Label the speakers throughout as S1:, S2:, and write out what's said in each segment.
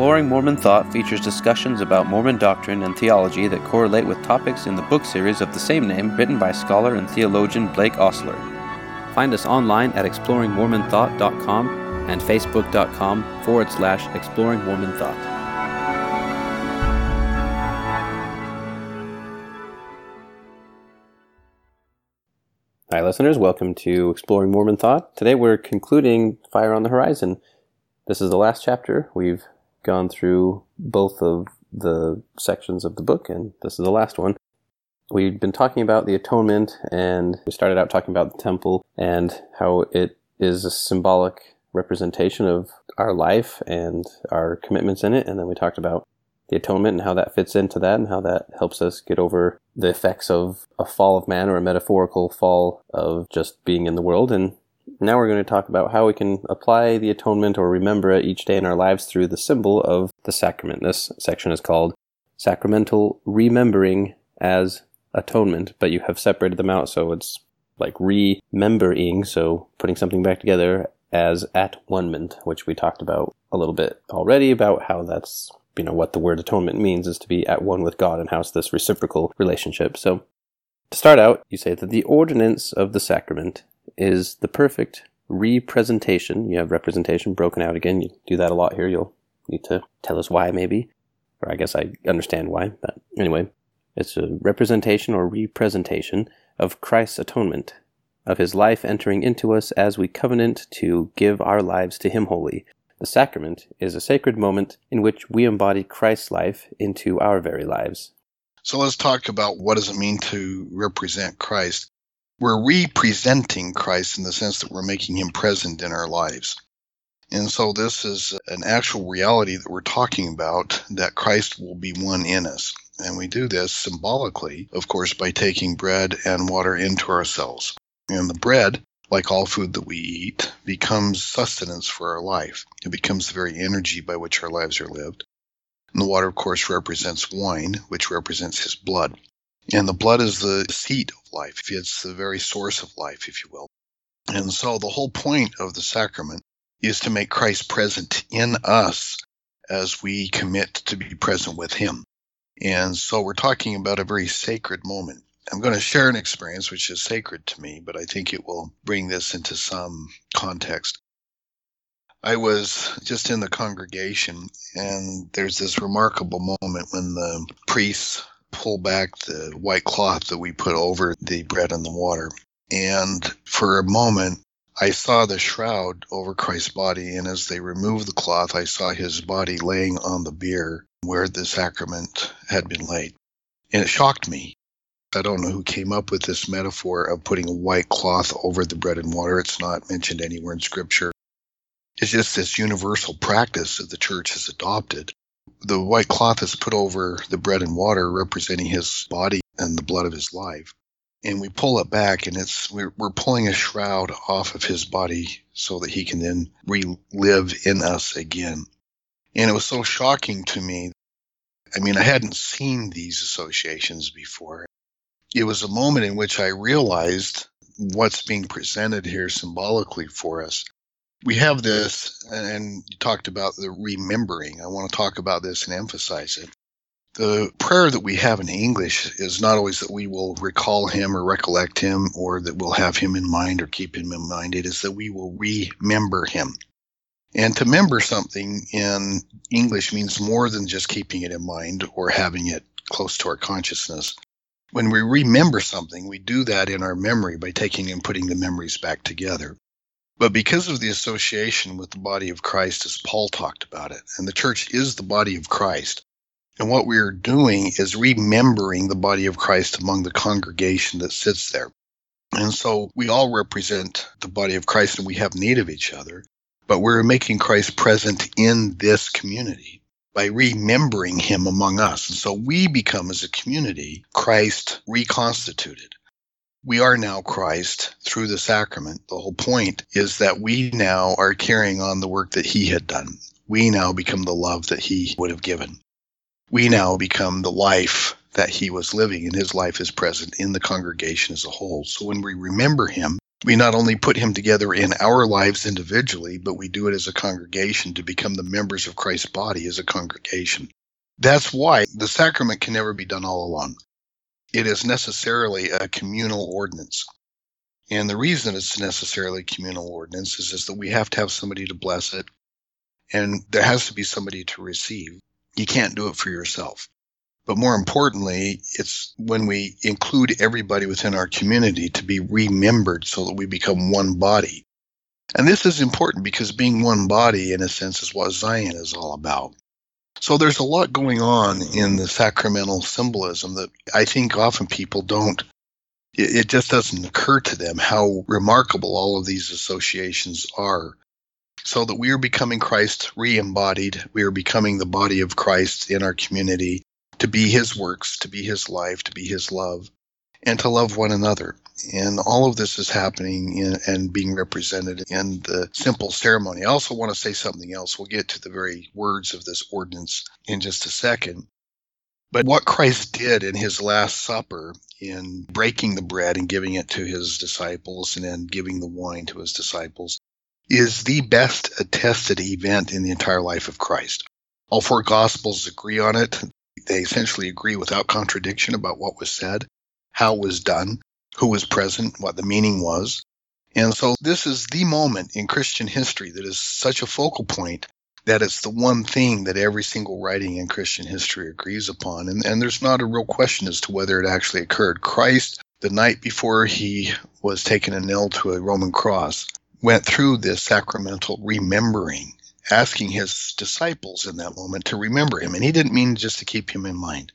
S1: Exploring Mormon Thought features discussions about Mormon doctrine and theology that correlate with topics in the book series of the same name written by scholar and theologian Blake Ostler. Find us online at exploringmormonthought.com and facebook.com forward slash exploring Mormon thought. Hi, listeners. Welcome to Exploring Mormon Thought. Today we're concluding Fire on the Horizon. This is the last chapter. We've gone through both of the sections of the book, and this is the last one. We've been talking about the atonement, and we started out talking about the temple and how it is a symbolic representation of our life and our commitments in it. And then we talked about the atonement and how that fits into that and how that helps us get over the effects of a fall of man or a metaphorical fall of just being in the world. And now we're going to talk about how we can apply the atonement or remember it each day in our lives through the symbol of the sacrament. This section is called Sacramental Remembering as Atonement, but you have separated them out so it's like remembering, so putting something back together as at one which we talked about a little bit already about how that's you know what the word atonement means is to be at one with God and how it's this reciprocal relationship. So to start out, you say that the ordinance of the sacrament is the perfect representation. You have representation broken out again. You do that a lot here. You'll need to tell us why, maybe. Or I guess I understand why. But anyway, it's a representation or representation of Christ's atonement, of his life entering into us as we covenant to give our lives to him wholly. The sacrament is a sacred moment in which we embody Christ's life into our very lives.
S2: So let's talk about what does it mean to represent Christ we're representing Christ in the sense that we're making him present in our lives. And so this is an actual reality that we're talking about that Christ will be one in us. And we do this symbolically, of course, by taking bread and water into ourselves. And the bread, like all food that we eat, becomes sustenance for our life. It becomes the very energy by which our lives are lived. And the water, of course, represents wine, which represents his blood. And the blood is the seat of life. It's the very source of life, if you will. And so the whole point of the sacrament is to make Christ present in us as we commit to be present with him. And so we're talking about a very sacred moment. I'm going to share an experience which is sacred to me, but I think it will bring this into some context. I was just in the congregation, and there's this remarkable moment when the priests pull back the white cloth that we put over the bread and the water. And for a moment, I saw the shroud over Christ's body, and as they removed the cloth, I saw his body laying on the bier where the sacrament had been laid. And it shocked me. I don't know who came up with this metaphor of putting a white cloth over the bread and water. It's not mentioned anywhere in Scripture. It's just this universal practice that the church has adopted the white cloth is put over the bread and water representing his body and the blood of his life. And we pull it back and it's we're, we're pulling a shroud off of his body so that he can then relive in us again. And it was so shocking to me. I mean, I hadn't seen these associations before. It was a moment in which I realized what's being presented here symbolically for us we have this, and you talked about the remembering. I want to talk about this and emphasize it. The prayer that we have in English is not always that we will recall him or recollect him or that we'll have him in mind or keep him in mind. It is that we will remember him. And to remember something in English means more than just keeping it in mind or having it close to our consciousness. When we remember something, we do that in our memory by taking and putting the memories back together. But because of the association with the body of Christ, as Paul talked about it, and the church is the body of Christ, and what we are doing is remembering the body of Christ among the congregation that sits there. And so we all represent the body of Christ and we have need of each other, but we're making Christ present in this community by remembering him among us. And so we become, as a community, Christ reconstituted we are now Christ through the sacrament. The whole point is that we now are carrying on the work that he had done. We now become the love that he would have given. We now become the life that he was living, and his life is present in the congregation as a whole. So when we remember him, we not only put him together in our lives individually, but we do it as a congregation to become the members of Christ's body as a congregation. That's why the sacrament can never be done all alone. It is necessarily a communal ordinance. And the reason it's necessarily communal ordinance is, is that we have to have somebody to bless it, and there has to be somebody to receive. You can't do it for yourself. But more importantly, it's when we include everybody within our community to be remembered so that we become one body. And this is important because being one body, in a sense, is what Zion is all about. So there's a lot going on in the sacramental symbolism that I think often people don't, it, just doesn't occur to them how remarkable all of these associations are. So that we are becoming Christ re embodied, we are becoming the body of Christ in our community to be his works, to be his life, to be his love, and to love one another. And all of this is happening in, and being represented in the simple ceremony. I also want to say something else. We'll get to the very words of this ordinance in just a second. But what Christ did in his Last Supper, in breaking the bread and giving it to his disciples and then giving the wine to his disciples, is the best attested event in the entire life of Christ. All four Gospels agree on it. They essentially agree without contradiction about what was said, how it was done, who was present, what the meaning was. And so this is the moment in Christian history that is such a focal point that it's the one thing that every single writing in Christian history agrees upon. And, and there's not a real question as to whether it actually occurred. Christ, the night before he was taken and nailed to a Roman cross, went through this sacramental remembering, asking his disciples in that moment to remember him. And he didn't mean just to keep him in mind,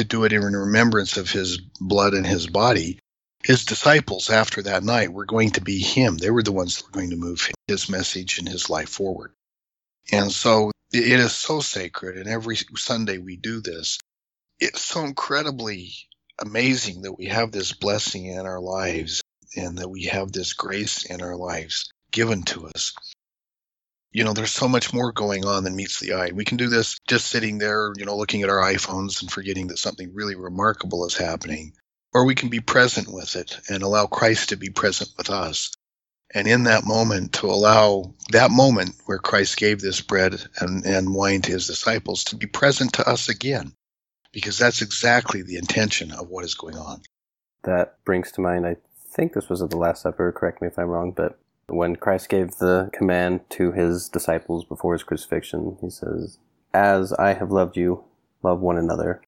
S2: to do it in remembrance of his blood and his body, his disciples after that night were going to be him. They were the ones that were going to move his message and his life forward. And so it is so sacred. And every Sunday we do this. It's so incredibly amazing that we have this blessing in our lives and that we have this grace in our lives given to us. You know, there's so much more going on than meets the eye. We can do this just sitting there, you know, looking at our iPhones and forgetting that something really remarkable is happening or we can be present with it and allow Christ to be present with us. And in that moment, to allow that moment where Christ gave this bread and, and wine to his disciples to be present to us again, because that's exactly the intention of what is going on.
S1: That brings to mind, I think this was at the Last Supper, correct me if I'm wrong, but when Christ gave the command to his disciples before his crucifixion, he says, As I have loved you, love one another.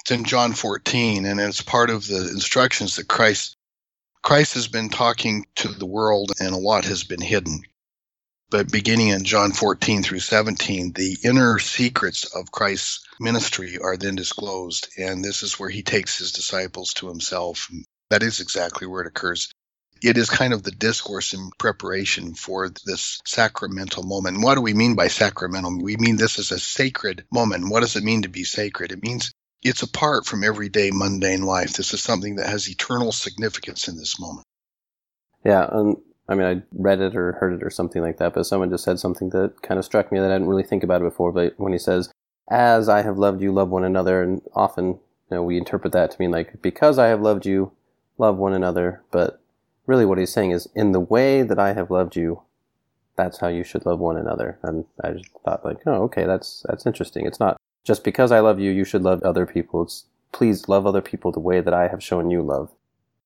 S2: It's in John 14, and it's part of the instructions that Christ Christ has been talking to the world, and a lot has been hidden. But beginning in John 14 through 17, the inner secrets of Christ's ministry are then disclosed, and this is where he takes his disciples to himself. That is exactly where it occurs. It is kind of the discourse in preparation for this sacramental moment. And what do we mean by sacramental? We mean this is a sacred moment. What does it mean to be sacred? It means it's apart from everyday mundane life. This is something that has eternal significance in this moment.
S1: Yeah, and I mean, I read it or heard it or something like that, but someone just said something that kind of struck me that I didn't really think about it before. But when he says, "As I have loved you, love one another," and often, you know, we interpret that to mean like, "Because I have loved you, love one another." But really, what he's saying is, "In the way that I have loved you, that's how you should love one another." And I just thought, like, "Oh, okay, that's that's interesting." It's not just because I love you, you should love other people. It's, please love other people the way that I have shown you love.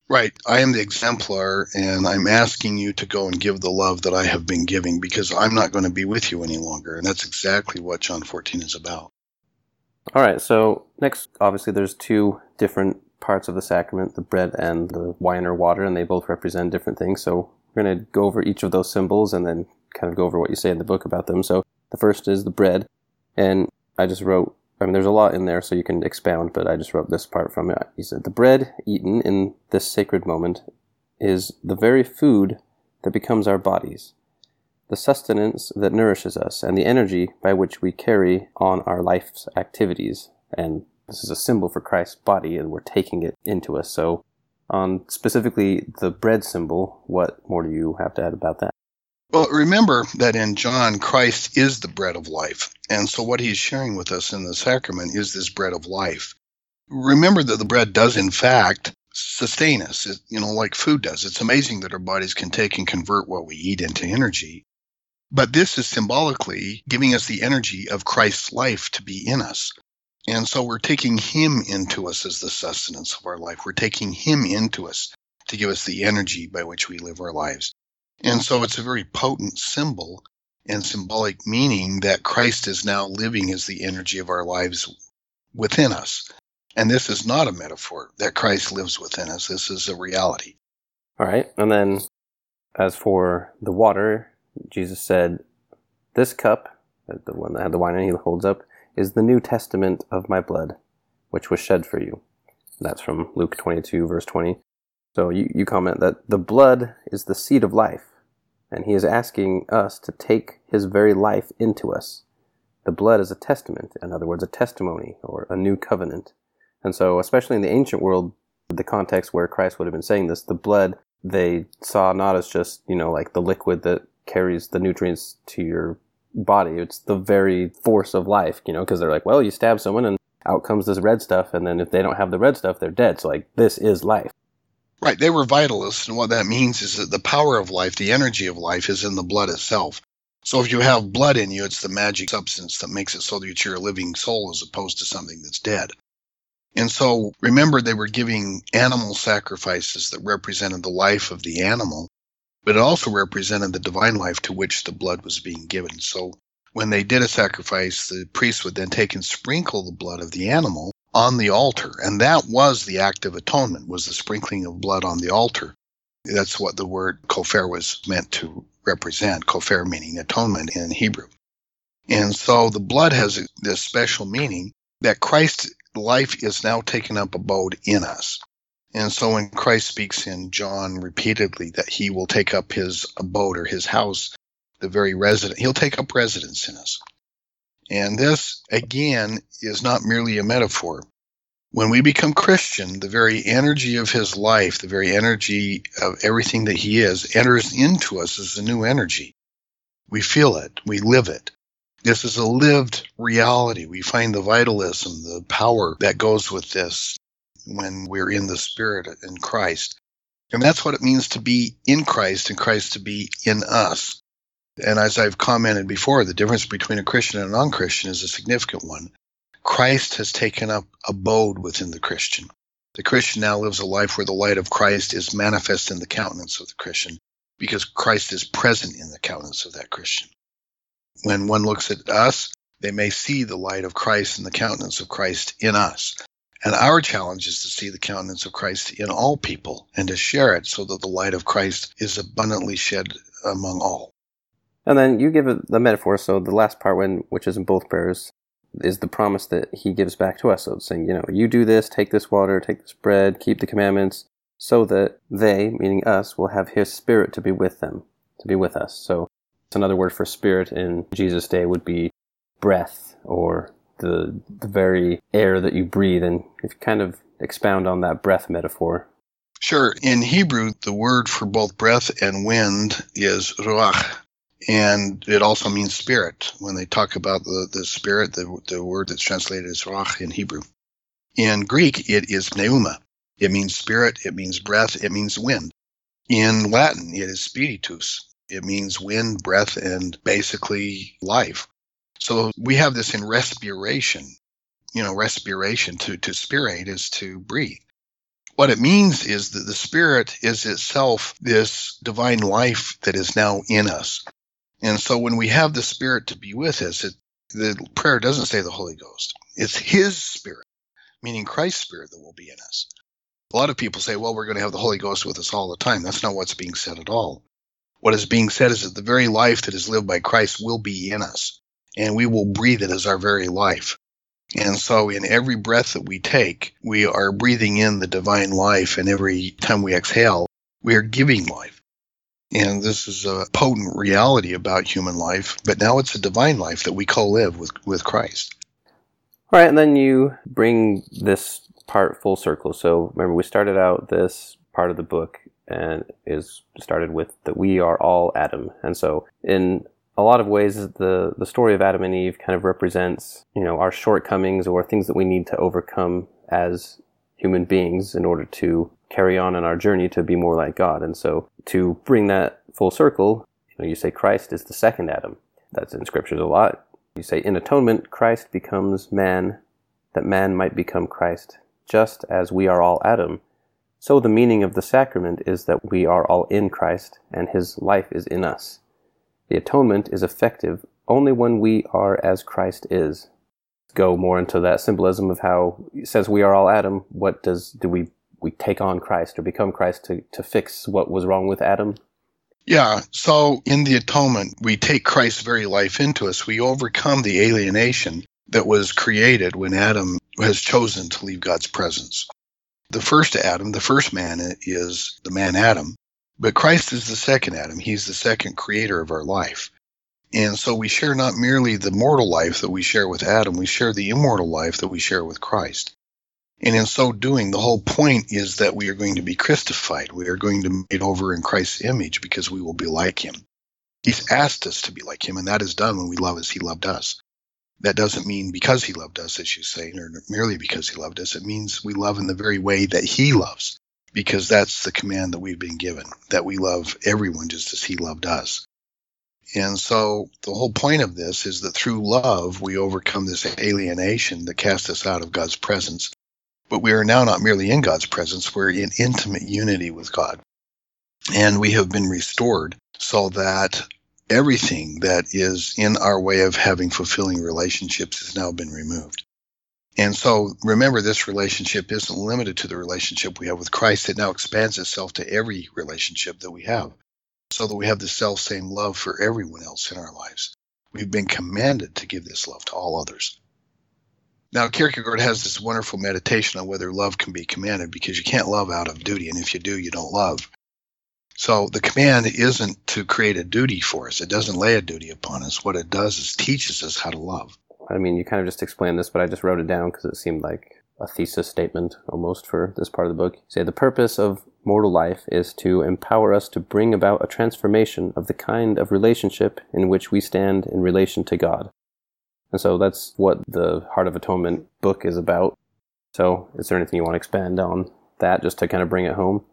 S2: Right. I am the exemplar, and I'm asking you to go and give the love that I have been giving because I'm not going to be with you any longer. And that's exactly what John 14 is about.
S1: All right. So, next, obviously, there's two different parts of the sacrament the bread and the wine or water, and they both represent different things. So, we're going to go over each of those symbols and then kind of go over what you say in the book about them. So, the first is the bread. And I just wrote, I mean, there's a lot in there, so you can expound, but I just wrote this part from it. He said, The bread eaten in this sacred moment is the very food that becomes our bodies, the sustenance that nourishes us, and the energy by which we carry on our life's activities. And this is a symbol for Christ's body, and we're taking it into us. So, on specifically the bread symbol, what more do you have to add about that?
S2: Well, remember that in John, Christ is the bread of life. And so what he's sharing with us in the sacrament is this bread of life. Remember that the bread does, in fact, sustain us, it, you know, like food does. It's amazing that our bodies can take and convert what we eat into energy. But this is symbolically giving us the energy of Christ's life to be in us. And so we're taking him into us as the sustenance of our life. We're taking him into us to give us the energy by which we live our lives. And so it's a very potent symbol and symbolic meaning that Christ is now living as the energy of our lives within us. And this is not a metaphor that Christ lives within us. This is a reality.
S1: All right. And then as for the water, Jesus said, This cup, the one that had the wine in it, he holds up, is the New Testament of my blood, which was shed for you. That's from Luke 22, verse 20. So you, you comment that the blood is the seed of life, and he is asking us to take his very life into us. The blood is a testament, in other words, a testimony or a new covenant. And so, especially in the ancient world, the context where Christ would have been saying this, the blood they saw not as just, you know, like the liquid that carries the nutrients to your body. It's the very force of life, you know, because they're like, well, you stab someone and out comes this red stuff. And then if they don't have the red stuff, they're dead. So, like, this is life.
S2: Right. They were vitalists. And what that means is that the power of life, the energy of life, is in the blood itself. So if you have blood in you, it's the magic substance that makes it so that you're a living soul as opposed to something that's dead. And so remember, they were giving animal sacrifices that represented the life of the animal, but it also represented the divine life to which the blood was being given. So when they did a sacrifice, the priest would then take and sprinkle the blood of the animal on the altar. And that was the act of atonement, was the sprinkling of blood on the altar. That's what the word kofar was meant to represent, kofar meaning atonement in Hebrew. And so the blood has this special meaning that Christ's life is now taken up abode in us. And so when Christ speaks in John repeatedly that he will take up his abode or his house, the very resident, he'll take up residence in us. And this, again, is not merely a metaphor. When we become Christian, the very energy of his life, the very energy of everything that he is, enters into us as a new energy. We feel it, we live it. This is a lived reality. We find the vitalism, the power that goes with this when we're in the Spirit in Christ. And that's what it means to be in Christ and Christ to be in us. And as I've commented before, the difference between a Christian and a non Christian is a significant one. Christ has taken up abode within the Christian. The Christian now lives a life where the light of Christ is manifest in the countenance of the Christian because Christ is present in the countenance of that Christian. When one looks at us, they may see the light of Christ and the countenance of Christ in us. And our challenge is to see the countenance of Christ in all people and to share it so that the light of Christ is abundantly shed among all.
S1: And then you give the metaphor. So the last part, when which is in both prayers, is the promise that He gives back to us. So it's saying, you know, you do this, take this water, take this bread, keep the commandments, so that they, meaning us, will have His Spirit to be with them, to be with us. So it's another word for spirit in Jesus' day would be breath or the the very air that you breathe. And if you kind of expound on that breath metaphor.
S2: Sure. In Hebrew, the word for both breath and wind is ruach. And it also means spirit. When they talk about the, the spirit, the, the word that's translated as ruach in Hebrew. In Greek, it is pneuma. It means spirit, it means breath, it means wind. In Latin, it is spiritus. It means wind, breath, and basically life. So we have this in respiration. You know, respiration to, to spirate is to breathe. What it means is that the spirit is itself this divine life that is now in us. And so when we have the spirit to be with us, it, the prayer doesn't say the Holy Ghost. It's his spirit, meaning Christ's spirit that will be in us. A lot of people say, well, we're going to have the Holy Ghost with us all the time. That's not what's being said at all. What is being said is that the very life that is lived by Christ will be in us and we will breathe it as our very life. And so, in every breath that we take, we are breathing in the divine life, and every time we exhale, we are giving life. And this is a potent reality about human life, but now it's a divine life that we co live with, with Christ.
S1: All right, and then you bring this part full circle. So, remember, we started out this part of the book and is started with that we are all Adam. And so, in a lot of ways the the story of Adam and Eve kind of represents you know our shortcomings or things that we need to overcome as human beings in order to carry on in our journey to be more like God. And so to bring that full circle, you know, you say Christ is the second Adam. That's in scriptures a lot. You say in atonement, Christ becomes man, that man might become Christ, just as we are all Adam. So the meaning of the sacrament is that we are all in Christ and his life is in us. The atonement is effective only when we are as Christ is. Go more into that symbolism of how, since we are all Adam, what does do we we take on Christ or become Christ to, to fix what was wrong with Adam?
S2: Yeah. So in the atonement, we take Christ's very life into us. We overcome the alienation that was created when Adam has chosen to leave God's presence. The first Adam, the first man, is the man Adam, but Christ is the second Adam. He's the second creator of our life. And so we share not merely the mortal life that we share with Adam, we share the immortal life that we share with Christ. And in so doing, the whole point is that we are going to be Christified. We are going to be made over in Christ's image because we will be like him. He's asked us to be like him, and that is done when we love as he loved us. That doesn't mean because he loved us, as you say, or merely because he loved us. It means we love in the very way that he loves, because that's the command that we've been given, that we love everyone just as he loved us. And so the whole point of this is that through love, we overcome this alienation that cast us out of God's presence but we are now not merely in God's presence, we're in intimate unity with God. And we have been restored so that everything that is in our way of having fulfilling relationships has now been removed. And so remember, this relationship isn't limited to the relationship we have with Christ. It now expands itself to every relationship that we have so that we have the self same love for everyone else in our lives. We've been commanded to give this love to all others. Now, Kierkegaard has this wonderful meditation on whether love can be commanded because you can't love out of duty, and if you do, you don't love. So the command isn't to create a duty for us. It doesn't lay a duty upon us. What it does is teaches us how to love.
S1: I mean, you kind of just explained this, but I just wrote it down because it seemed like a thesis statement almost for this part of the book. You say the purpose of mortal life is to empower us to bring about a transformation of the kind of relationship in which we stand in relation to God. And so that's what the Heart of Atonement book is about. So, is there anything you want to expand on that just to kind of bring it home?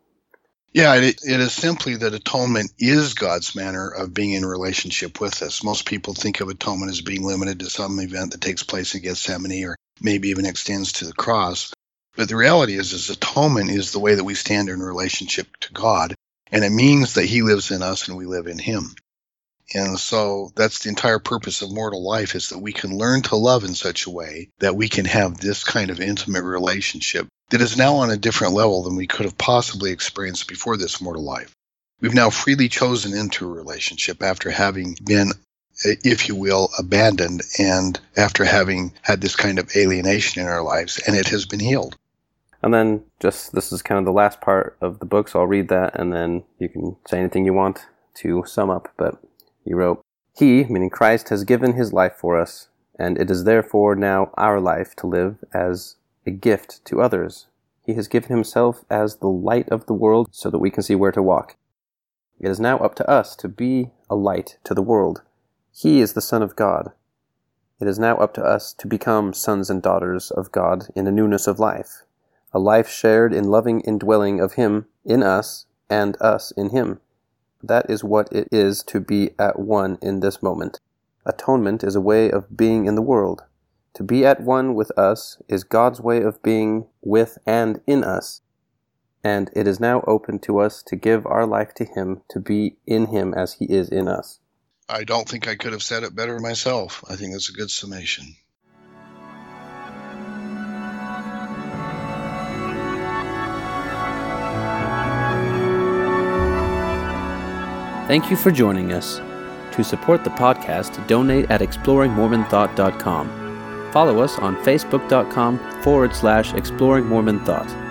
S2: Yeah, it, it is simply that atonement is God's manner of being in relationship with us. Most people think of atonement as being limited to some event that takes place in Gethsemane or maybe even extends to the cross. But the reality is, is atonement is the way that we stand in relationship to God, and it means that He lives in us and we live in Him. And so that's the entire purpose of mortal life is that we can learn to love in such a way that we can have this kind of intimate relationship that is now on a different level than we could have possibly experienced before this mortal life. We've now freely chosen into a relationship after having been, if you will, abandoned and after having had this kind of alienation in our lives, and it has been healed.
S1: And then just this is kind of the last part of the book, so I'll read that and then you can say anything you want to sum up. But he wrote, He, meaning Christ, has given his life for us, and it is therefore now our life to live as a gift to others. He has given himself as the light of the world so that we can see where to walk. It is now up to us to be a light to the world. He is the Son of God. It is now up to us to become sons and daughters of God in a newness of life, a life shared in loving indwelling of Him in us and us in Him. That is what it is to be at one in this moment. Atonement is a way of being in the world. To be at one with us is God's way of being with and in us. And it is now open to us to give our life to Him, to be in Him as He is in us.
S2: I don't think I could have said it better myself. I think that's a good summation.
S1: Thank you for joining us. To support the podcast, donate at exploringmormonthought.com. Follow us on facebook.com forward slash exploring Mormon Thought.